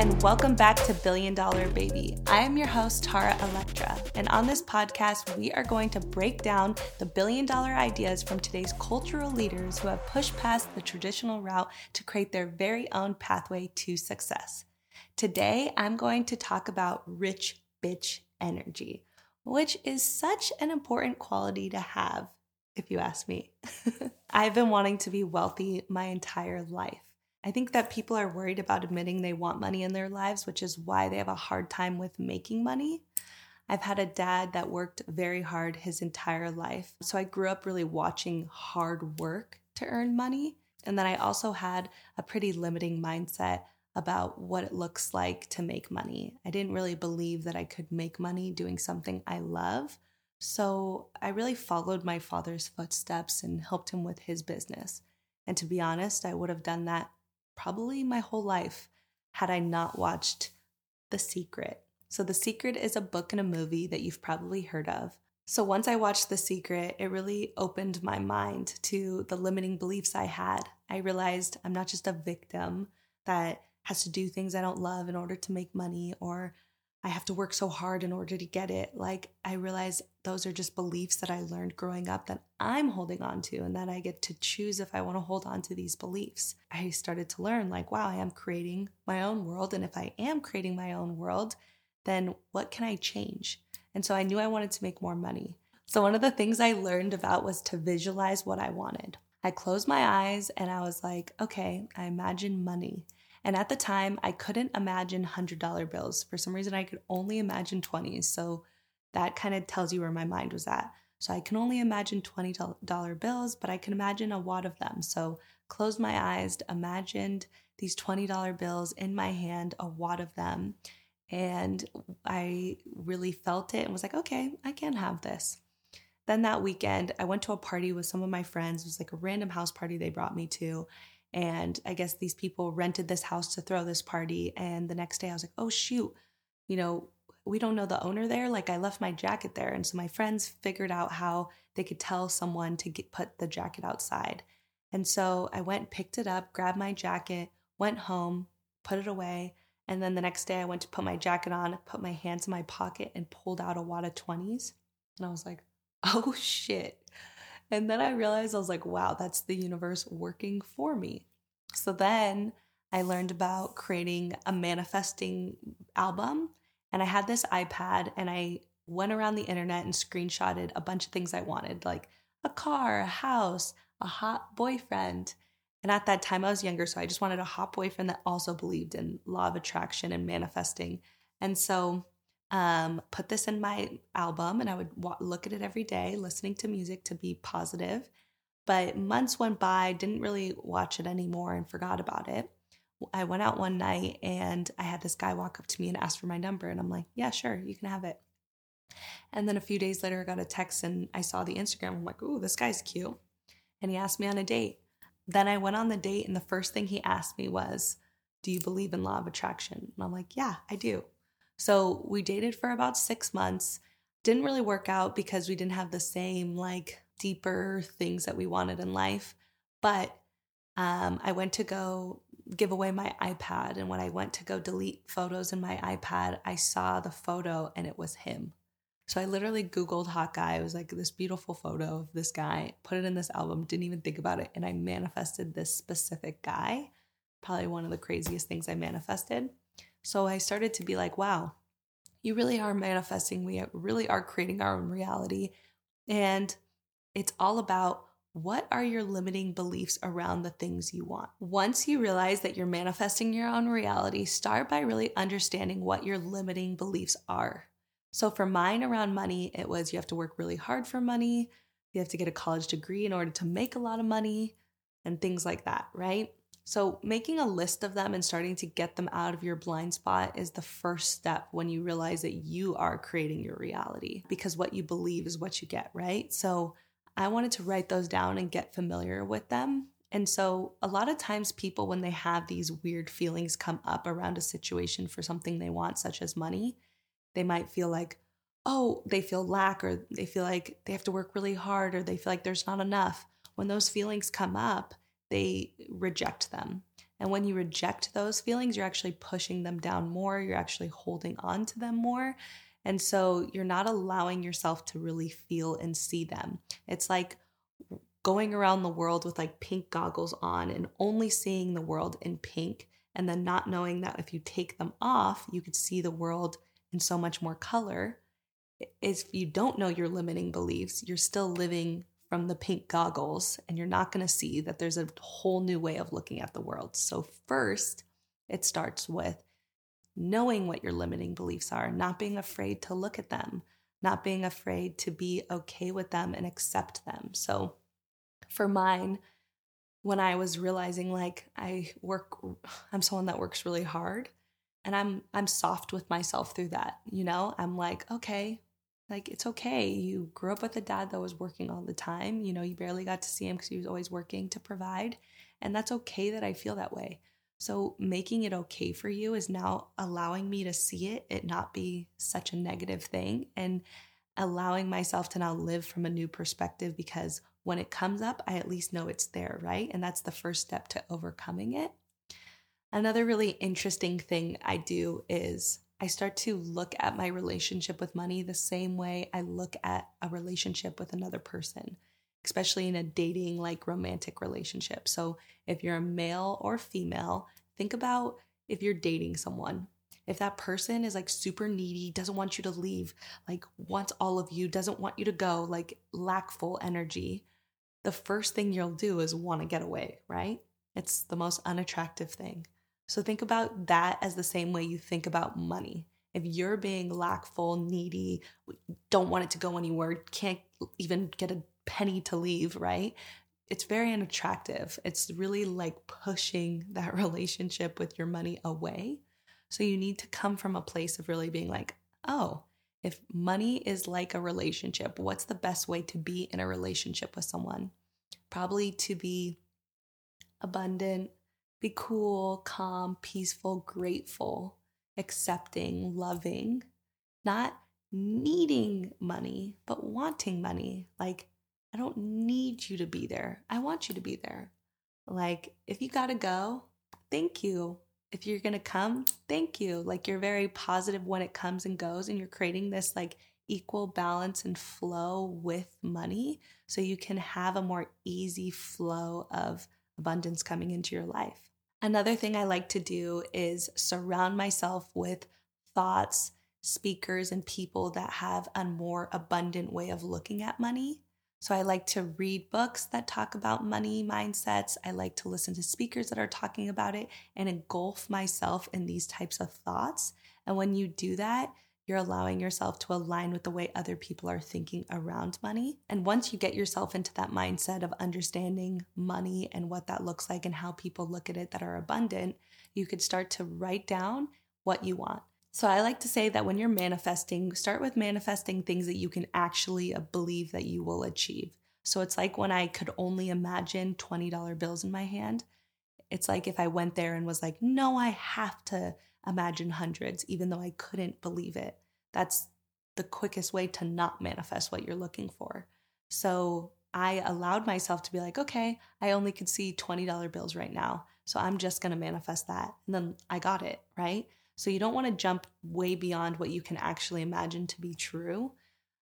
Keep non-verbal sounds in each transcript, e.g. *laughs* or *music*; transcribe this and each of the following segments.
and welcome back to Billion Dollar Baby. I am your host, Tara Electra, and on this podcast, we are going to break down the billion dollar ideas from today's cultural leaders who have pushed past the traditional route to create their very own pathway to success. Today, I'm going to talk about rich bitch energy, which is such an important quality to have, if you ask me. *laughs* I've been wanting to be wealthy my entire life. I think that people are worried about admitting they want money in their lives, which is why they have a hard time with making money. I've had a dad that worked very hard his entire life. So I grew up really watching hard work to earn money. And then I also had a pretty limiting mindset about what it looks like to make money. I didn't really believe that I could make money doing something I love. So I really followed my father's footsteps and helped him with his business. And to be honest, I would have done that probably my whole life had I not watched The Secret. So, The Secret is a book and a movie that you've probably heard of. So, once I watched The Secret, it really opened my mind to the limiting beliefs I had. I realized I'm not just a victim that has to do things I don't love in order to make money or I have to work so hard in order to get it. Like, I realize those are just beliefs that I learned growing up that I'm holding on to, and that I get to choose if I want to hold on to these beliefs. I started to learn, like, wow, I am creating my own world. And if I am creating my own world, then what can I change? And so I knew I wanted to make more money. So, one of the things I learned about was to visualize what I wanted. I closed my eyes and I was like, okay, I imagine money. And at the time, I couldn't imagine $100 bills. For some reason, I could only imagine 20s. So that kind of tells you where my mind was at. So I can only imagine $20 bills, but I can imagine a wad of them. So closed my eyes, imagined these $20 bills in my hand, a wad of them. And I really felt it and was like, okay, I can have this. Then that weekend, I went to a party with some of my friends. It was like a random house party they brought me to. And I guess these people rented this house to throw this party. And the next day I was like, oh, shoot, you know, we don't know the owner there. Like I left my jacket there. And so my friends figured out how they could tell someone to get, put the jacket outside. And so I went, picked it up, grabbed my jacket, went home, put it away. And then the next day I went to put my jacket on, put my hands in my pocket, and pulled out a wad of 20s. And I was like, *laughs* oh shit. And then I realized I was like, wow, that's the universe working for me. So then I learned about creating a manifesting album. And I had this iPad and I went around the internet and screenshotted a bunch of things I wanted, like a car, a house, a hot boyfriend. And at that time, I was younger, so I just wanted a hot boyfriend that also believed in law of attraction and manifesting. And so um, put this in my album and I would wa- look at it every day, listening to music to be positive. But months went by, didn't really watch it anymore and forgot about it. I went out one night and I had this guy walk up to me and ask for my number. And I'm like, yeah, sure, you can have it. And then a few days later, I got a text and I saw the Instagram. I'm like, ooh, this guy's cute. And he asked me on a date. Then I went on the date, and the first thing he asked me was, Do you believe in law of attraction? And I'm like, Yeah, I do. So we dated for about six months. Didn't really work out because we didn't have the same, like, deeper things that we wanted in life. But um, I went to go give away my iPad. And when I went to go delete photos in my iPad, I saw the photo and it was him. So I literally Googled guy. It was like this beautiful photo of this guy, put it in this album, didn't even think about it. And I manifested this specific guy. Probably one of the craziest things I manifested. So I started to be like, wow, you really are manifesting. We really are creating our own reality. And it's all about what are your limiting beliefs around the things you want? Once you realize that you're manifesting your own reality, start by really understanding what your limiting beliefs are. So, for mine around money, it was you have to work really hard for money, you have to get a college degree in order to make a lot of money, and things like that, right? So, making a list of them and starting to get them out of your blind spot is the first step when you realize that you are creating your reality because what you believe is what you get, right? So, I wanted to write those down and get familiar with them. And so, a lot of times, people, when they have these weird feelings come up around a situation for something they want, such as money, they might feel like, oh, they feel lack, or they feel like they have to work really hard, or they feel like there's not enough. When those feelings come up, they reject them. And when you reject those feelings, you're actually pushing them down more, you're actually holding on to them more. And so you're not allowing yourself to really feel and see them. It's like going around the world with like pink goggles on and only seeing the world in pink, and then not knowing that if you take them off, you could see the world in so much more color. If you don't know your limiting beliefs, you're still living from the pink goggles and you're not going to see that there's a whole new way of looking at the world. So, first, it starts with knowing what your limiting beliefs are, not being afraid to look at them, not being afraid to be okay with them and accept them. So, for mine, when I was realizing like I work, I'm someone that works really hard and I'm I'm soft with myself through that. You know, I'm like, okay, like it's okay. You grew up with a dad that was working all the time. You know, you barely got to see him because he was always working to provide. And that's okay that I feel that way. So making it okay for you is now allowing me to see it, it not be such a negative thing, and allowing myself to now live from a new perspective because when it comes up, I at least know it's there, right? And that's the first step to overcoming it. Another really interesting thing I do is I start to look at my relationship with money the same way I look at a relationship with another person, especially in a dating like romantic relationship. So if you're a male or female, think about if you're dating someone. If that person is like super needy, doesn't want you to leave, like wants all of you, doesn't want you to go, like lack full energy, the first thing you'll do is want to get away, right? It's the most unattractive thing. So think about that as the same way you think about money. If you're being lackful, needy, don't want it to go anywhere, can't even get a penny to leave, right? It's very unattractive. It's really like pushing *laughs* that relationship with your money away. So you need to come from a place of really being like, oh, if money is like a relationship, what's the best way to be in a relationship with someone? Probably to be abundant, be cool, calm, peaceful, grateful, accepting, loving, not needing money, but wanting money. Like, I don't need you to be there. I want you to be there. Like, if you gotta go, thank you. If you're gonna come, thank you. Like, you're very positive when it comes and goes, and you're creating this like equal balance and flow with money so you can have a more easy flow of abundance coming into your life. Another thing I like to do is surround myself with thoughts, speakers, and people that have a more abundant way of looking at money. So I like to read books that talk about money mindsets. I like to listen to speakers that are talking about it and engulf myself in these types of thoughts. And when you do that, you're allowing yourself to align with the way other people are thinking around money. And once you get yourself into that mindset of understanding money and what that looks like and how people look at it that are abundant, you could start to write down what you want. So I like to say that when you're manifesting, start with manifesting things that you can actually uh, believe that you will achieve. So it's like when I could only imagine $20 bills in my hand. It's like if I went there and was like, no, I have to imagine hundreds, even though I couldn't believe it. That's the quickest way to not manifest what you're looking for. So I allowed myself to be like, okay, I only could see $20 bills right now. So I'm just going to manifest that. And then I got it, right? So you don't want to jump way beyond what you can actually imagine to be true.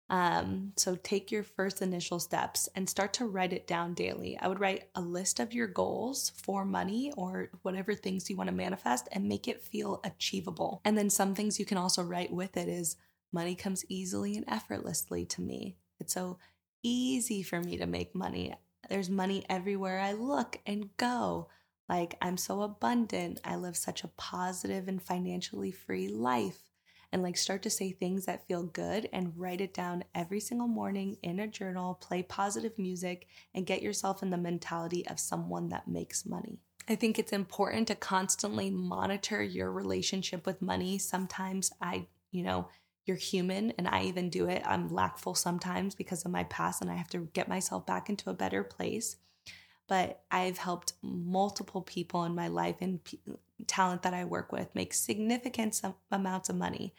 Um, so take your first initial steps and start to write it down daily. I would write a list of your goals for money or whatever things you want to manifest and make it feel achievable. And then some things you can also write with it is money comes easily and effortlessly to me. It's so easy for me to make money. There's money everywhere I look and go. Like, I'm so abundant. I live such a positive and financially free life and like start to say things that feel good and write it down every single morning in a journal, play positive music, and get yourself in the mentality of someone that makes money. I think it's important to constantly monitor your relationship with money. Sometimes I, you know, you're human and I even do it. I'm lackful sometimes because of my past and I have to get myself back into a better place. But I've helped multiple people in my life and talent that I work with make significant amounts of money.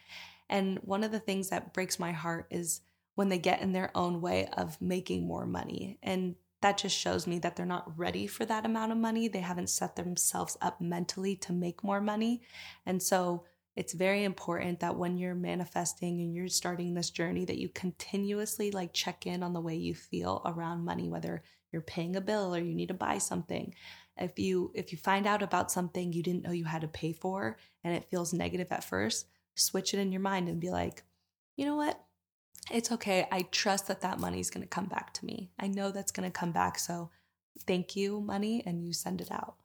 And one of the things that breaks my heart is when they get in their own way of making more money. And that just shows me that they're not ready for that amount of money. They haven't set themselves up mentally to make more money. And so it's very important that when you're manifesting and you're starting this journey that you continuously like check in on the way you feel around money whether you're paying a bill or you need to buy something if you if you find out about something you didn't know you had to pay for and it feels negative at first switch it in your mind and be like you know what it's okay. I trust that that money is going to come back to me. I know that's going to come back. So thank you, money, and you send it out.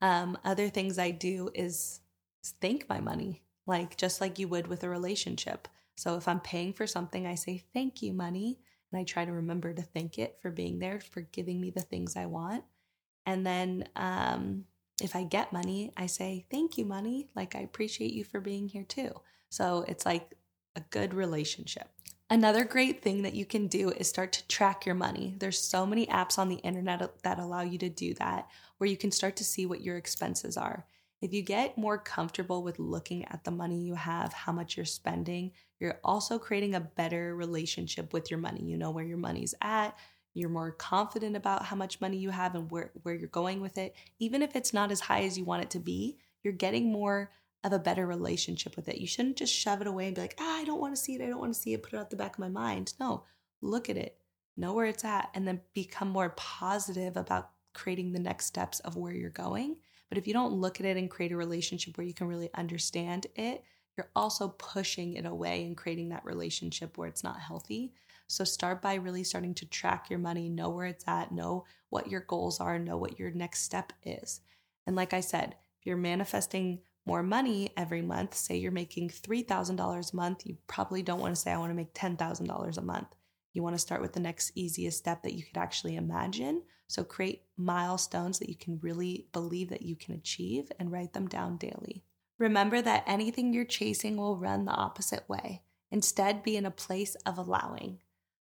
Um, other things I do is thank my money, like just like you would with a relationship. So if I'm paying for something, I say thank you, money. And I try to remember to thank it for being there, for giving me the things I want. And then um, if I get money, I say thank you, money. Like I appreciate you for being here too. So it's like a good relationship. Another great thing that you can do is start to track your money. There's so many apps on the internet that allow you to do that where you can start to see what your expenses are. If you get more comfortable with looking at the money you have, how much you're spending, you're also creating a better relationship with your money. You know where your money's at. You're more confident about how much money you have and where, where you're going with it. Even if it's not as high as you want it to be, you're getting more of a better relationship with it. You shouldn't just shove it away and be like, ah, I don't want to see it. I don't want to see it. Put it out the back of my mind. No, look at it, know where it's at, and then become more positive about creating the next steps of where you're going. But if you don't look at it and create a relationship where you can really understand it, you're also pushing it away and creating that relationship where it's not healthy. So start by really starting to track your money, know where it's at, know what your goals are, know what your next step is. And like I said, if you're manifesting more money every month, say you're making $3,000 a month, you probably don't want to say, I want to make $10,000 a month. You want to start with the next easiest step that you could actually imagine. So create milestones that you can really believe that you can achieve and write them down daily. Remember that anything you're chasing will run the opposite way. Instead, be in a place of allowing.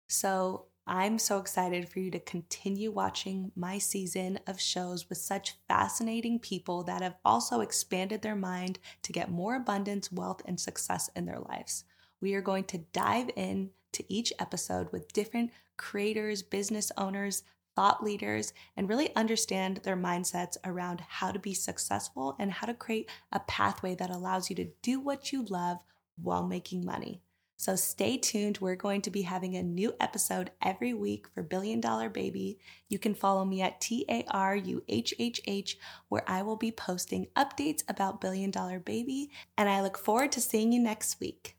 So I'm so excited for you to continue watching my season of shows with such fascinating people that have also expanded their mind to get more abundance, wealth, and success in their lives. We are going to dive in to each episode with different creators, business owners, thought leaders, and really understand their mindsets around how to be successful and how to create a pathway that allows you to do what you love while making money. So stay tuned. We're going to be having a new episode every week for Billion Dollar Baby. You can follow me at T A R U H H H, where I will be posting updates about Billion Dollar Baby. And I look forward to seeing you next week.